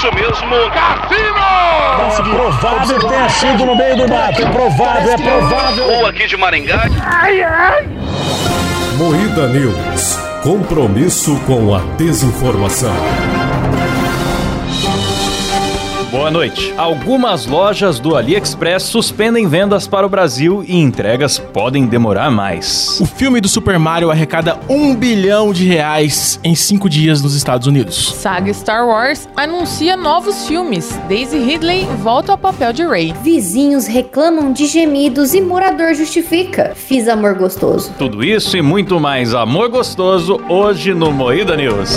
isso mesmo, Cassino! É provável que tenha sido no meio do mato. É provável, é provável. Ou aqui de Maringá. Moída News. Compromisso com a desinformação. Boa noite. Algumas lojas do AliExpress suspendem vendas para o Brasil e entregas podem demorar mais. O filme do Super Mario arrecada um bilhão de reais em cinco dias nos Estados Unidos. Saga Star Wars anuncia novos filmes. Daisy Ridley volta ao papel de Rey. Vizinhos reclamam de gemidos e morador justifica. Fiz amor gostoso. Tudo isso e muito mais amor gostoso hoje no Moída News.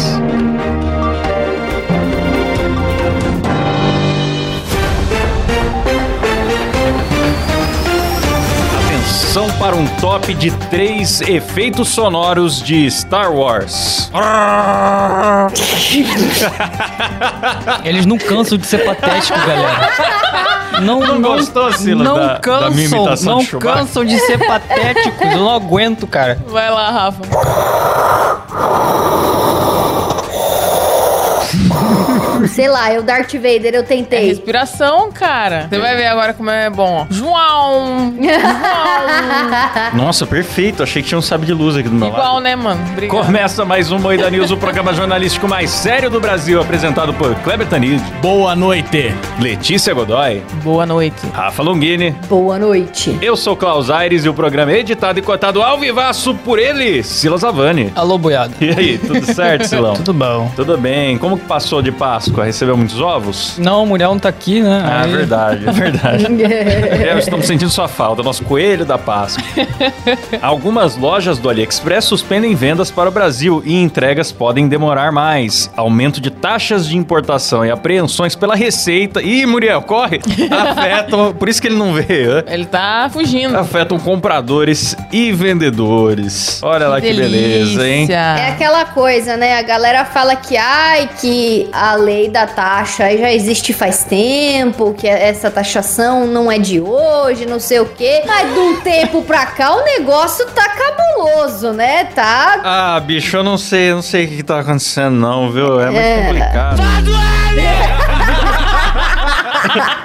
Atenção para um top de três efeitos sonoros de Star Wars. Eles não cansam de ser patético, galera. Não, Não gostou, Silas, Não da- da cansam, minha imitação não de cansam de ser patéticos. Eu não aguento, cara. Vai lá, Rafa. Sei lá, eu Darth Vader, eu É tentei. respiração, cara. Você vai ver agora como é bom. ó. João. Nossa, perfeito. Achei que tinha um sabre de luz aqui do meu lado. Igual, né, mano? Obrigado. Começa mais um Moída News, o programa jornalístico mais sério do Brasil, apresentado por Kleber Tanid, Boa noite. Letícia Godoy, Boa noite. Rafa Longini. Boa noite. Eu sou Klaus Aires e o programa é editado e cotado ao vivaço por ele, Silas Avani. Alô, boiado. E aí, tudo certo, Silão? Tudo bom. Tudo bem. Como que passou de Páscoa? Recebeu muitos ovos? Não, o Muriel não tá aqui, né? Ah, Aí- verdade, é verdade. É, estamos sentindo sua falta, nosso coelho da Páscoa. Algumas lojas do AliExpress suspendem vendas para o Brasil e entregas podem demorar mais. Aumento de taxas de importação e apreensões pela Receita. Ih, Muriel, corre! Afetam, por isso que ele não veio. Ele tá fugindo. Afetam compradores e vendedores. Olha lá que beleza, hein? É aquela coisa, né? A galera fala que, ai, que a lei da taxa aí já existe faz tempo, que essa taxação não é de hoje, não sei o quê. Mas de um tempo pra cá o negócio tá cabuloso, né? Tá. Ah, bicho, eu não sei, eu não sei o que, que tá acontecendo, não, viu? É muito É. complicado.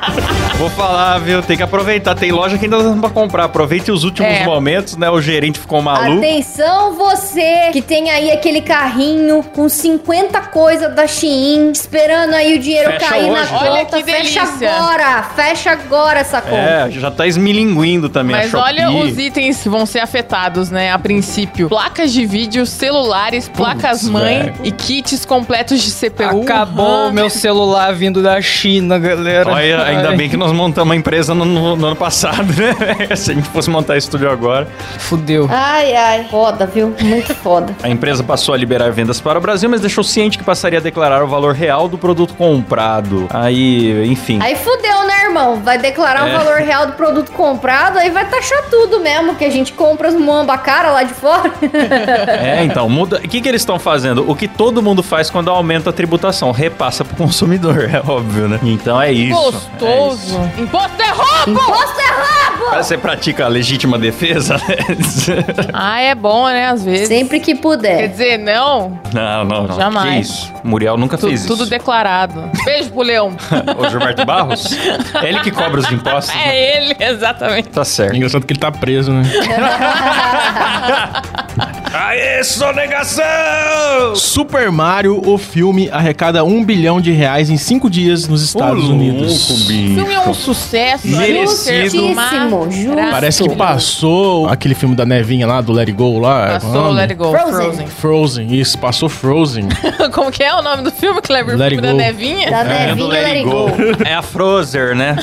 Vou falar, viu? Tem que aproveitar. Tem loja que ainda dá pra comprar. Aproveite os últimos É. momentos, né? O gerente ficou maluco. Atenção você que tem aí aquele carrinho com 50 coisas da Shein, esperando aí o dinheiro Fecha cair na hoje. conta. Olha que fecha delícia. agora, fecha agora essa conta. É, já tá esmilinguindo também Mas a olha, os itens vão ser afetados, né? A princípio: placas de vídeo, celulares, placas mãe velho. e kits completos de CPU. Acabou o meu celular vindo da China, galera. Olha, ainda Ai, bem que nós montamos a empresa no, no- no ano passado, né? Se a gente fosse montar estúdio agora. Fudeu. Ai, ai, foda, viu? Muito foda. A empresa passou a liberar vendas para o Brasil, mas deixou ciente que passaria a declarar o valor real do produto comprado. Aí, enfim. Aí fudeu, né, irmão? Vai declarar É. o valor real do produto comprado, aí vai taxar tudo mesmo, que a gente compra as muamba cara lá de fora. É, então, muda. O que, que eles estão fazendo? O que todo mundo faz quando aumenta a tributação? Repassa pro consumidor, é óbvio, né? Então é isso. É isso. Imposto é roubo! Imposto é rabo! Você pratica a legítima defesa? né? Ah, é bom, né? Às vezes. Sempre que Quer puder. dizer, não. não, não, não. Jamais. Que isso? Muriel nunca Tu- fez tudo isso. declarado. Beijo pro Leão. O Gilberto Barros? É ele que cobra os impostos? né? É ele, exatamente. Tá certo. engraçado que ele tá preso, né? Aê, sonegação! Super Mario, o filme, arrecada um bilhão de reais em cinco dias nos Estados Ô, Unidos. louco, O filme é um sucesso. Merecido. Justíssimo, justo. Parece que passou aquele filme da nevinha lá, do Let It Go lá. o Passou nome? Let It Go. Frozen. Frozen. Frozen, isso, passou Frozen. Como que é o nome do filme, Kleber? Let filme It da Go. Nevinha? Da É do nevinha, Let let It go. Go. É a Frozer, né?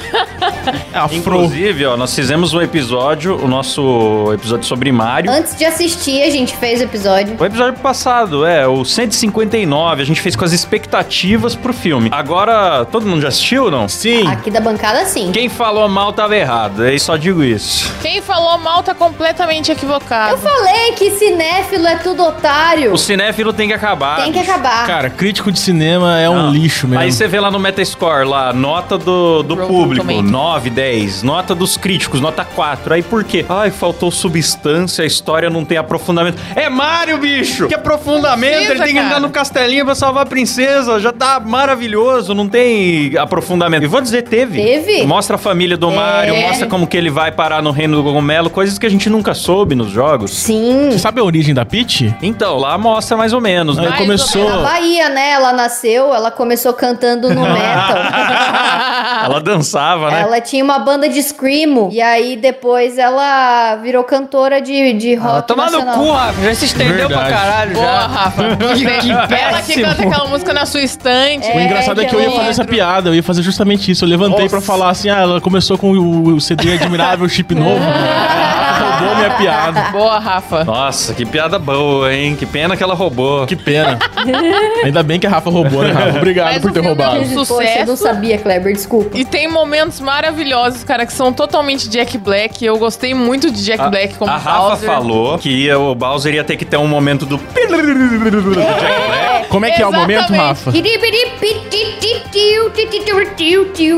É a Fro. Inclusive, ó, nós fizemos um episódio, o nosso episódio sobre Mario. Antes de assistir, a gente fez o episódio. O episódio passado, é, o 159, a gente fez com as expectativas pro filme. Agora, todo mundo já assistiu ou não? Sim. Aqui da bancada, sim. Quem falou mal tava errado, aí só digo isso. Quem falou mal tá completamente equivocado. Eu falei que cinéfilo é tudo otário. O cinéfilo tem que acabar. Tem que bicho. acabar. Cara, crítico de cinema é um Não. lixo mesmo. Aí você vê lá no Metascore, lá, nota do, do Rotten público, Tomatoes. 9, 10. Nota dos críticos, nota 4. Aí por quê? Ai, faltou substância, a história não tem aprofundamento. É Mario, bicho! Que aprofundamento! Precisa, ele tem que andar cara. no castelinho pra salvar a princesa. Já tá maravilhoso, não tem aprofundamento. E vou dizer, teve. Teve? Mostra a família do Mario, mostra como que ele vai parar no reino do cogumelo, coisas que a gente nunca soube nos jogos. Sim. Você sabe a origem da Peach? Então, lá mostra mais ou menos, né? Mais começou. Na Bahia, né? Ela nasceu, ela começou cantando no metal. Ela dançava, né? Ela tinha uma banda de screamo. E aí depois ela virou cantora de, de rock Ah, tomar no cu, Rafa. Já se estendeu Verdade. pra caralho Boa, já. Rafa. Que Ela que canta aquela música na sua estante. O engraçado é que eu ia fazer essa piada, eu ia fazer justamente isso. Eu levantei pra falar assim: ah, ela começou com o, o CD Admirável Chip Novo. Roubou minha piada. Boa, Rafa. Nossa, que piada boa, hein? Que pena que ela roubou. Que pena. Ainda bem que a Rafa roubou, né, Rafa? Obrigado Mas por ter filme roubado. é um Poxa, eu não sucesso. sabia, Kleber, desculpa. E tem momentos maravilhosos, cara, que são totalmente Jack Black. Eu gostei muito de Jack A, Black como a Rafa Bowser. falou que ia- o Bowser ia ter que ter um momento do. Jack Black. Como é que é o momento, Exatamente. Rafa?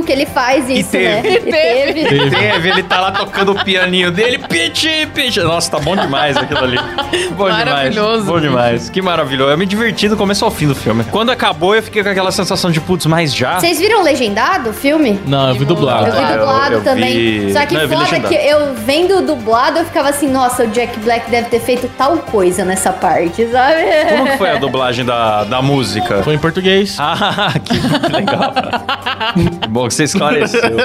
Que ele faz isso, né? teve. E teve. Teve. Teve, ele tá lá tocando o pianinho dele. Pitch, pitch. Nossa, tá bom demais aquilo ali. Bom Maravilhoso, demais. Bom demais. Que maravilhoso. Eu me diverti do começo ao fim do filme. Quando acabou, eu fiquei com aquela sensação de, putz, mas já? Vocês viram legendado o filme? Não, eu vi Eu dublado. vi Ah, eu- dublado eu também. vi- Só que Não, eu foda que eu vendo dublado, eu ficava assim, nossa, o Jack Black deve ter feito tal coisa nessa parte, sabe? Como que foi a dublagem da, da música? Foi em português. Ah, que legal. Que Bom que você esclareceu.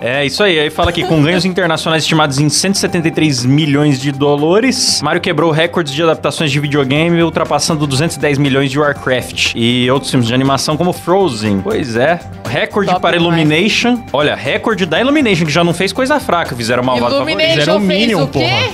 É, isso aí. Aí fala aqui, com ganhos internacionais estimados em 173 milhões de dólares, Mario quebrou recordes de adaptações de videogame, ultrapassando 210 milhões de Warcraft. E outros filmes de animação como Frozen. Pois é. Recorde Top para demais. Illumination. Olha, recorde da Illumination, que já não fez coisa fraca. Fizeram favorito. Illumination Fizeram fez Minion, o quê?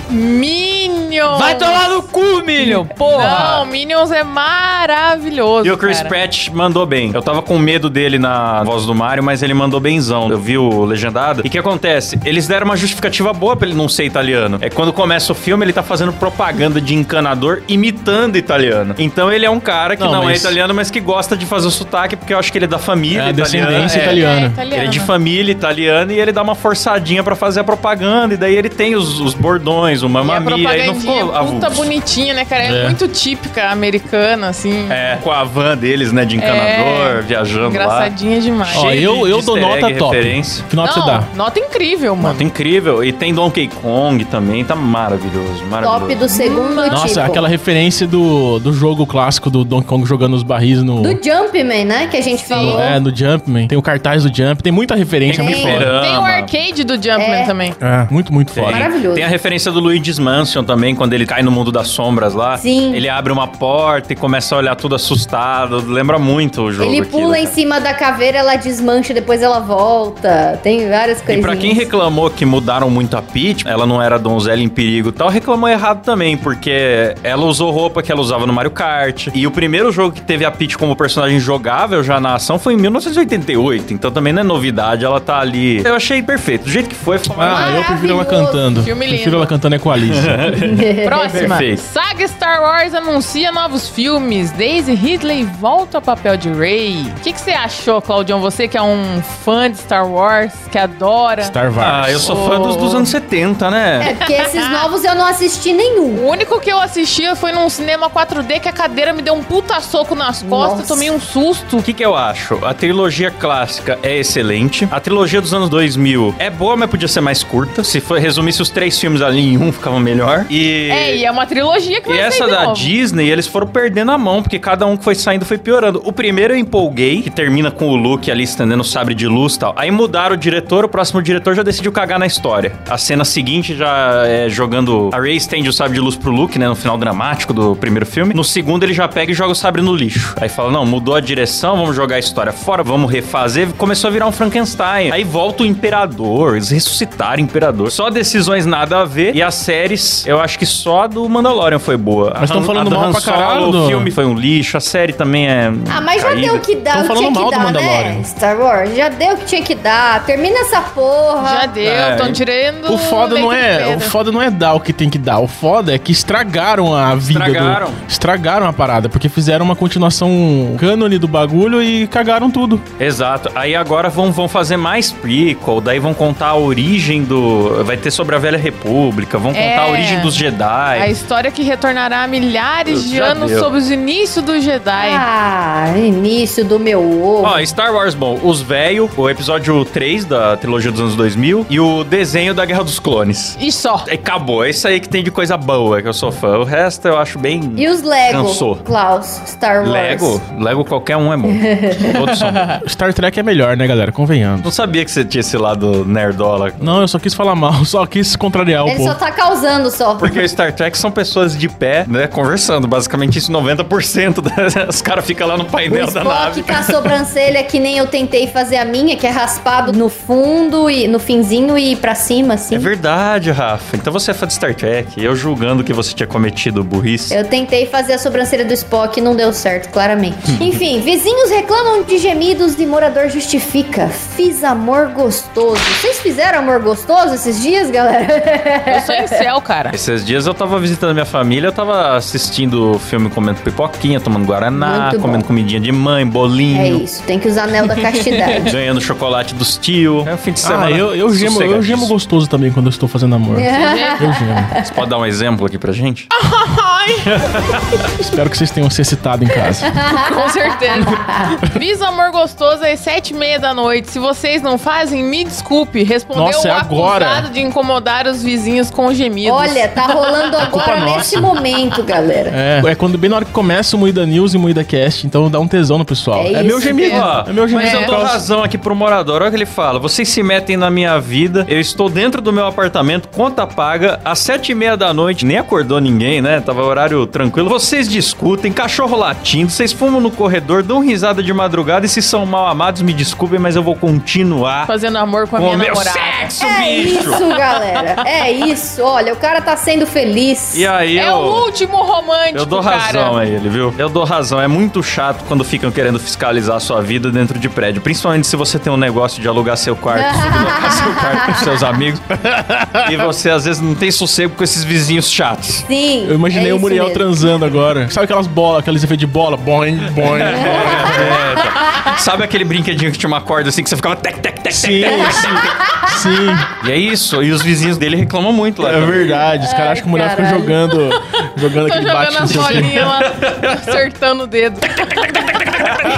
Minions. Vai tomar no cu, Minion, porra. Não, Minions é maravilhoso, E o Chris cara. Pratt mandou bem. Eu tava com medo dele na voz do Mario, mas ele mandou benzão. Eu vi o legendado. E o que acontece? Eles deram uma justificativa boa pra ele não ser italiano. É quando começa o filme, ele tá fazendo propaganda de encanador imitando italiano. Então ele é um cara que Não, não, é mas- italiano, mas que gosta de fazer o sotaque, porque eu acho que ele é da família É italiana. descendência É. italiana. É. Ele é de família italiana e ele dá uma forçadinha pra fazer a propaganda. E daí ele tem os, os bordões, o E a mamma mia. Aí não ficou puta bonitinha, né, cara? É, É. muito típica americana, assim. É, com a van deles, né, de encanador, É. viajando lá. Engraçadinha demais. Ó, eu, eu dou nota egg, top. referência. Que nota você Não, dá? nota incrível, mano. Nota incrível. E tem Donkey Kong também, tá maravilhoso, maravilhoso. Top do segundo Nossa, tipo. aquela referência do, do jogo clássico do Donkey Kong jogando os barris no. Do Jumpman, né? Que a gente falou. É, no Jumpman. Tem o cartaz do Jump, tem muita referência, é muito Tem. foda. Tem o arcade do Jumpman É. também. É, muito, muito Tem. foda. Maravilhoso. Tem a referência do Luigi's Mansion também, quando ele cai no mundo das sombras lá. Sim. Ele abre uma porta e começa a olhar tudo assustado. Lembra muito o jogo Ele aquilo, pula em cima da caveira, ela desmancha, depois ela volta. Tem várias E coisinhas. pra quem reclamou que mudaram muito a Peach, ela não era donzela em perigo e tal, reclamou errado também, porque ela usou roupa que ela usava no Mario Kart. E o primeiro jogo que teve a Peach como personagem jogável já na ação foi em 1988, então também não é novidade, ela tá ali. Eu achei perfeito, do jeito que foi, foi Ah, eu prefiro ela cantando. Filme lindo. Prefiro ela cantando é com a Alicia. Próxima. Perfeito. Saga Star Wars anuncia novos filmes. Daisy Ridley volta ao papel de Rey. O que, que você achou, Claudião? Você que é um fã de Star Wars, que adora. Star Wars. Ah, eu sou fã dos, dos anos 70, né? É, porque esses novos eu não assisti nenhum. O único que eu assistia foi num cinema 4D que a cadeira me deu um puta soco nas costas, Nossa. tomei um susto. O que, que eu acho? A trilogia clássica é excelente. A trilogia dos anos 2000 é boa, mas podia ser mais curta. Se for, resumisse os três filmes ali em um, ficava melhor. E. É, e é uma trilogia que E essa da novo. Disney, eles foram perdendo a mão, porque cada um que foi saindo foi piorando. O primeiro eu empolguei, que termina com o Luke ali estendendo o sabre de luz e tal. Aí mudaram o diretor, o próximo diretor já decidiu cagar na história. A cena seguinte já é jogando. A Rey estende o sabre de luz pro Luke, né? No final dramático do primeiro filme. No segundo, ele já pega e joga o sabre no lixo. Aí fala: não, mudou a direção, vamos jogar a história fora, vamos refazer. Começou a virar um Frankenstein. Aí volta o Imperador, eles ressuscitaram o Imperador. Só decisões nada a ver. E as séries, eu acho que só a do Mandalorian foi boa. Mas tão A Han- falando a do mal Han pra caralho O filme foi um lixo, a série também é. Ah, mas já caída. deu o que dá, Tão o que falando tinha que mal do dar, Mandalorian. né? Star Wars, já deu o que tinha que dar. Termina essa porra. Já deu, É. estão tirando. O foda não é, o foda não é dar o que tem que dar. O foda é que estragaram a vida Estragaram. do estragaram a parada, porque fizeram uma continuação cânone do bagulho e cagaram tudo. Exato. Aí agora vão, vão fazer mais prequel, daí vão contar a origem do. Vai ter sobre a Velha República, vão contar É. a origem dos A Jedi. história que retornará milhares Deus, de anos deu. sobre os inícios do Jedi. Ah, início do meu ovo. Ó, Star Wars, bom, os velho, o episódio 3 da trilogia dos anos 2000 e o desenho da Guerra dos Clones. E só. E acabou, é isso aí que tem de coisa boa, que eu sou fã. O resto eu acho bem... E os Lego, Cansou. Klaus, Star Wars. Lego? Lego qualquer um é bom. Todos são. Star Trek é melhor, né, galera? Convenhamos. Não sabia que você tinha esse lado nerdola. Não, eu só quis falar mal, só quis contrariar o Ele povo. só tá causando só. Porque o Star Trek são pessoas de pé, né, conversando. Basicamente isso, 90% das... Os caras ficam lá no O painel da Spock nave. com a sobrancelha que nem eu tentei fazer a minha, que é raspado no fundo e no finzinho e pra cima, assim. É verdade, Rafa. Então você é fã de Star Trek. Eu julgando que você tinha cometido burrice. Eu tentei fazer a sobrancelha do Spock e não deu certo, claramente. Enfim, vizinhos reclamam de gemidos e morador justifica. Fiz amor gostoso. Vocês fizeram amor gostoso esses dias, galera? Eu sou em céu, cara. Esses dias eu tava visitando a minha família, eu tava assistindo o filme comendo pipoquinha, tomando guaraná, Muito bom. comendo comidinha de mãe, É bolinho, isso, tem que usar anel da castidade. ganhando chocolate dos tio. É um fim de semana. Ah, eu, eu, gemo, eu gemo gostoso também quando eu estou fazendo amor. Eu gemo. Você pode dar um exemplo aqui pra gente? Espero que vocês tenham se excitado em casa. Com certeza. Fiz amor gostoso às sete e meia da noite. Se vocês não fazem, me desculpe. Respondeu Nossa, o é agora. acusado de incomodar os vizinhos com gemidos. Olha, tá rolando agora nossa. nesse momento, galera. É, é quando bem na hora que começa o Moída News e o Moída Cast, então dá um tesão no pessoal. É É, meu gemido. mesmo. Ó, É meu gemido. mas eu dou razão aqui pro morador. Olha o que ele fala. Vocês se metem na minha vida. Eu estou dentro do meu apartamento, conta paga, às sete e meia da noite. Nem acordou ninguém, né? Tava horário tranquilo. Vocês discutem, cachorro latindo, vocês fumam no corredor, dão risada de madrugada. E se são mal amados, me desculpem, mas eu vou continuar Fazendo amor com a com minha meu namorada. sexo, É bicho. isso, galera. É isso. Olha, o cara tá sendo feliz. E aí É eu... o último romântico, Eu dou cara. razão a ele, viu? Eu dou razão. É muito chato quando ficam querendo fiscalizar a sua vida dentro de prédio. Principalmente se você tem um negócio de alugar seu quarto, sublocar seu quarto com seus amigos. e você, às vezes, não tem sossego com esses vizinhos chatos. Sim. Eu imaginei é Muriel mesmo. transando agora. Sabe aquelas bolas, aqueles efeitos de bola? Boing, boing, boing. É, tá. Sabe aquele brinquedinho que tinha uma corda assim que você ficava tec, tec, tec, Sim, tec, tec, sim, sim. E é isso. E os vizinhos dele reclamam muito lá. É também. verdade. Os caras acham que o mulher fica jogando, jogando Tô aquele bate jogando não as sei o quê. bolinhas lá, acertando o dedo.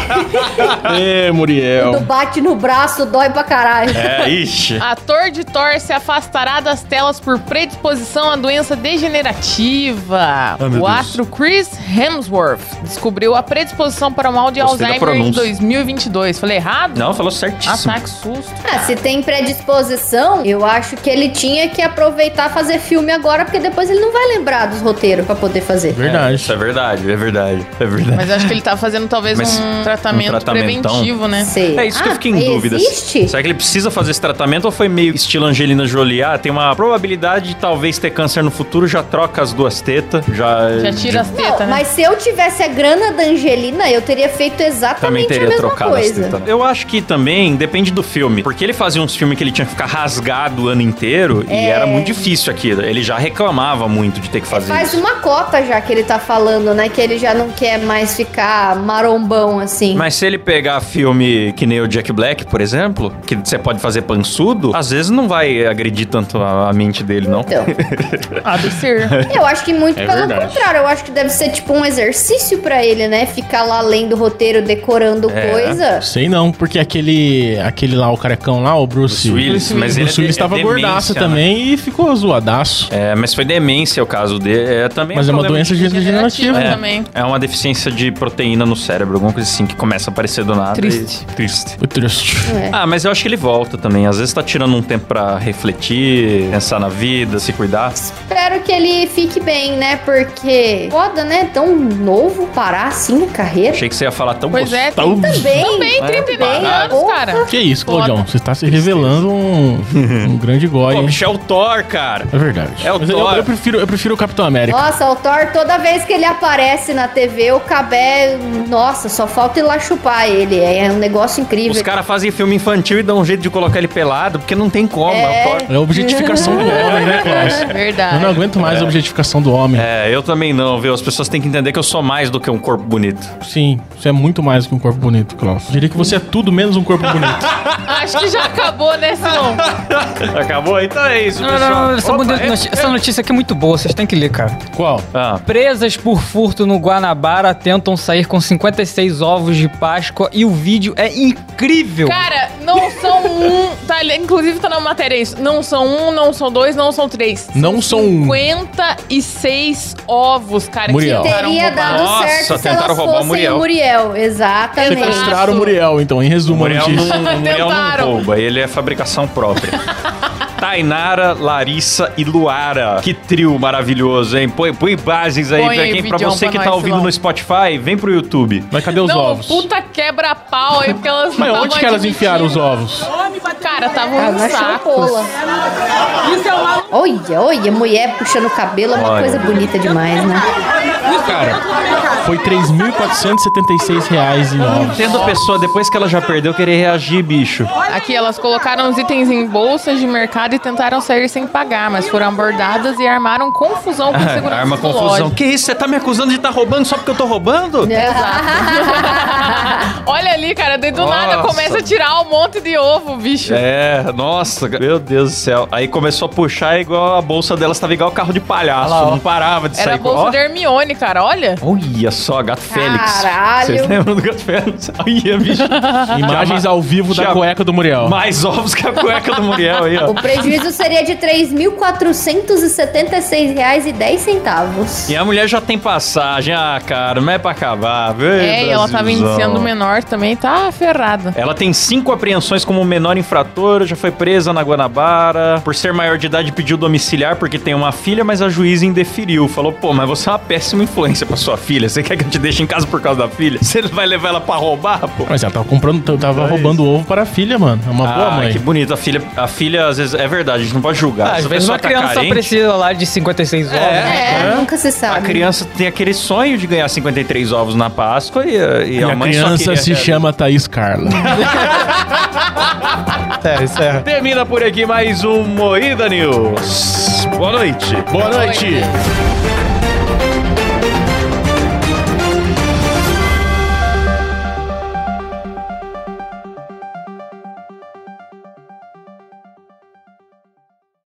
Ê, Muriel. Tu bate no braço, dói pra caralho. É, ixi. Ator de Thor se afastará das telas por predisposição à doença degenerativa. Ah, meu o Deus. astro Chris Hemsworth descobriu a predisposição para o mal de Gostei Alzheimer em pronúncia. 2022. Falei errado? Não, falou Ah, certíssimo. tá, que susto. Ah, se tem predisposição, eu acho que ele tinha que aproveitar fazer filme agora, porque depois ele não vai lembrar dos roteiros pra poder fazer. Verdade. Isso é verdade, é verdade. É verdade. Mas eu acho que ele tá fazendo talvez Mas um tratamento um tratamentão? preventivo, né? Sei. É isso que eu Ah, fiquei em dúvida. Existe? Será que ele precisa fazer esse tratamento ou foi meio estilo Angelina Jolie? Ah, tem uma probabilidade de talvez ter câncer no futuro, já troca as duas tetas, já... Já tira as Não, tetas, né? mas se eu tivesse a grana da Angelina, eu teria feito Também exatamente a teria mesma trocado as coisa. tetas. Eu acho que também depende do filme. Porque ele fazia uns filmes que ele tinha que ficar rasgado o ano inteiro e É. era muito difícil aquilo. Ele já reclamava muito de ter que fazer Faz isso. uma cota já que ele tá falando, né? Que ele já não quer mais ficar marombão assim. Mas se ele pegar filme que nem o Jack Black, por exemplo, que você pode fazer pançudo, às vezes não vai agredir tanto a, a mente dele, não. Então, ser. eu acho que muito É pelo verdade. contrário. Eu acho que deve ser tipo um exercício pra ele, né? Ficar lá lendo o roteiro, decorando É. coisa. Sei não, porque aquele, aquele lá, o carecão lá, o Bruce, Bruce Willis, mas ele Bruce é Willis é tava demência, gordaço né? também e ficou zoadaço. É, mas foi demência o caso dele. É, também Mas é uma doença de- degenerativa. É. É, também. é uma deficiência de proteína no cérebro, alguma coisa assim que começa a aparecer do nada. Triste. e- Triste. Foi triste. É. Ah, mas eu acho que ele volta também. Às vezes tá tirando um tempo pra refletir, pensar na vida, se cuidar. Espero que ele fique bem, né? Porque foda, né? Tão novo parar assim na carreira. Achei que você ia falar tão Pois é, gostoso. tem Também. Também, É, 39 também, anos, cara. Que isso. Claudião? Você tá se revelando um, um grande goi. Pô, bicho, é o Thor, cara. É verdade. É o Mas eu, Thor. eu prefiro, eu prefiro o Capitão América. Nossa, o Thor, toda vez que ele aparece na TV, o Cabé. Nossa, só falta e lá chupar ele. É um negócio incrível. Os caras fazem filme infantil e dão um jeito de colocar ele pelado, porque não tem como. É. É a objetificação do homem, né, Klaus? Verdade. Eu não aguento mais a objetificação do homem. É, eu também não, viu? As pessoas têm que entender que eu sou mais do que um corpo bonito. Sim, você é muito mais do que um corpo bonito, Klaus. Eu diria que você é tudo menos um corpo bonito. Acho que já acabou, né, Silão? Acabou? Então é isso, Não, pessoal. não, essa, Opa, é- noti- essa notícia aqui é muito boa, vocês têm que ler, cara. Qual? Ah, Presas por furto no Guanabara tentam sair com 56 ovos de Páscoa e o vídeo é incrível. Cara, não são um. Tá, inclusive tá na matéria isso. Não são um, não são dois, não são três. Não são um. 56 ovos, cara. Muriel. Que tentaram Teria roubar. dado Nossa, certo se tentaram elas roubar o fossem Muriel. o Muriel. Exatamente. Sequestraram o Muriel, então, em o resumo, a Muriel não, o Muriel não rouba, ele é fabricação própria. Tainara, Larissa e Luara. Que trio maravilhoso, hein? Põe, põe bases aí Põe pra, quem, pra você pra que tá ouvindo no Spotify, vem pro YouTube. Mas cadê os Não, ovos? puta quebra-pau aí, porque elas Mas onde que elas admitindo. enfiaram os ovos? Cara, estavam Ah, no na saco. Olha, olha, mulher puxando o cabelo é uma Olha. coisa bonita demais, né? Cara, foi 3.476 reais em ovos. Tendo a pessoa, depois que ela já perdeu, querer reagir, bicho. Aqui elas colocaram os itens em bolsas de mercado e tentaram sair sem pagar, mas foram abordadas e armaram confusão com segurança Ah, Arma do confusão. Que isso? Você tá me acusando de estar roubando só porque eu tô roubando? Olha ali, cara, daí do nada Nossa. começa a tirar um monte de ovo, bicho. É, nossa, meu Deus do céu. Aí começou a puxar igual a bolsa delas tava igual carro de palhaço. Lá, não parava de Era a sair. bolsa Ó. de Hermione, cara, olha. Olha só, Gato Félix. Caralho. Vocês lembram do Gato Félix? Olha, bicho. Imagens ao vivo da cueca do Muriel. Mais ovos que a cueca do Muriel aí, ó. O prejuízo seria de R$ 3.476,10. E a mulher já tem passagem. Ah, cara, não é pra acabar. viu? É, e ela tava iniciando menor também, tá ferrada. Ela tem cinco apreensões como menor infratora, já foi presa na Guanabara. Por ser maior de idade, pediu domiciliar porque tem uma filha, mas a juíza indeferiu. Falou, pô, mas você é uma péssima influência pra sua filha. Você quer que eu te deixe em casa por causa da filha? Você vai levar ela pra roubar, pô? Mas ela tava comprando, tava roubando ovo para a filha, mano. É uma boa ah, mãe. que bonito. A filha, a filha, às vezes, é verdade, a gente não pode julgar. Ah, às a vezes uma tá criança carente, precisa lá de 56 ovos. né? É, nunca se A sabe. criança tem aquele sonho de ganhar 53 ovos na Páscoa e, e a a mãe só criança queria se chama Thaís Carla. Sério, sério. Termina por aqui mais um Moída News. Boa noite. Boa noite.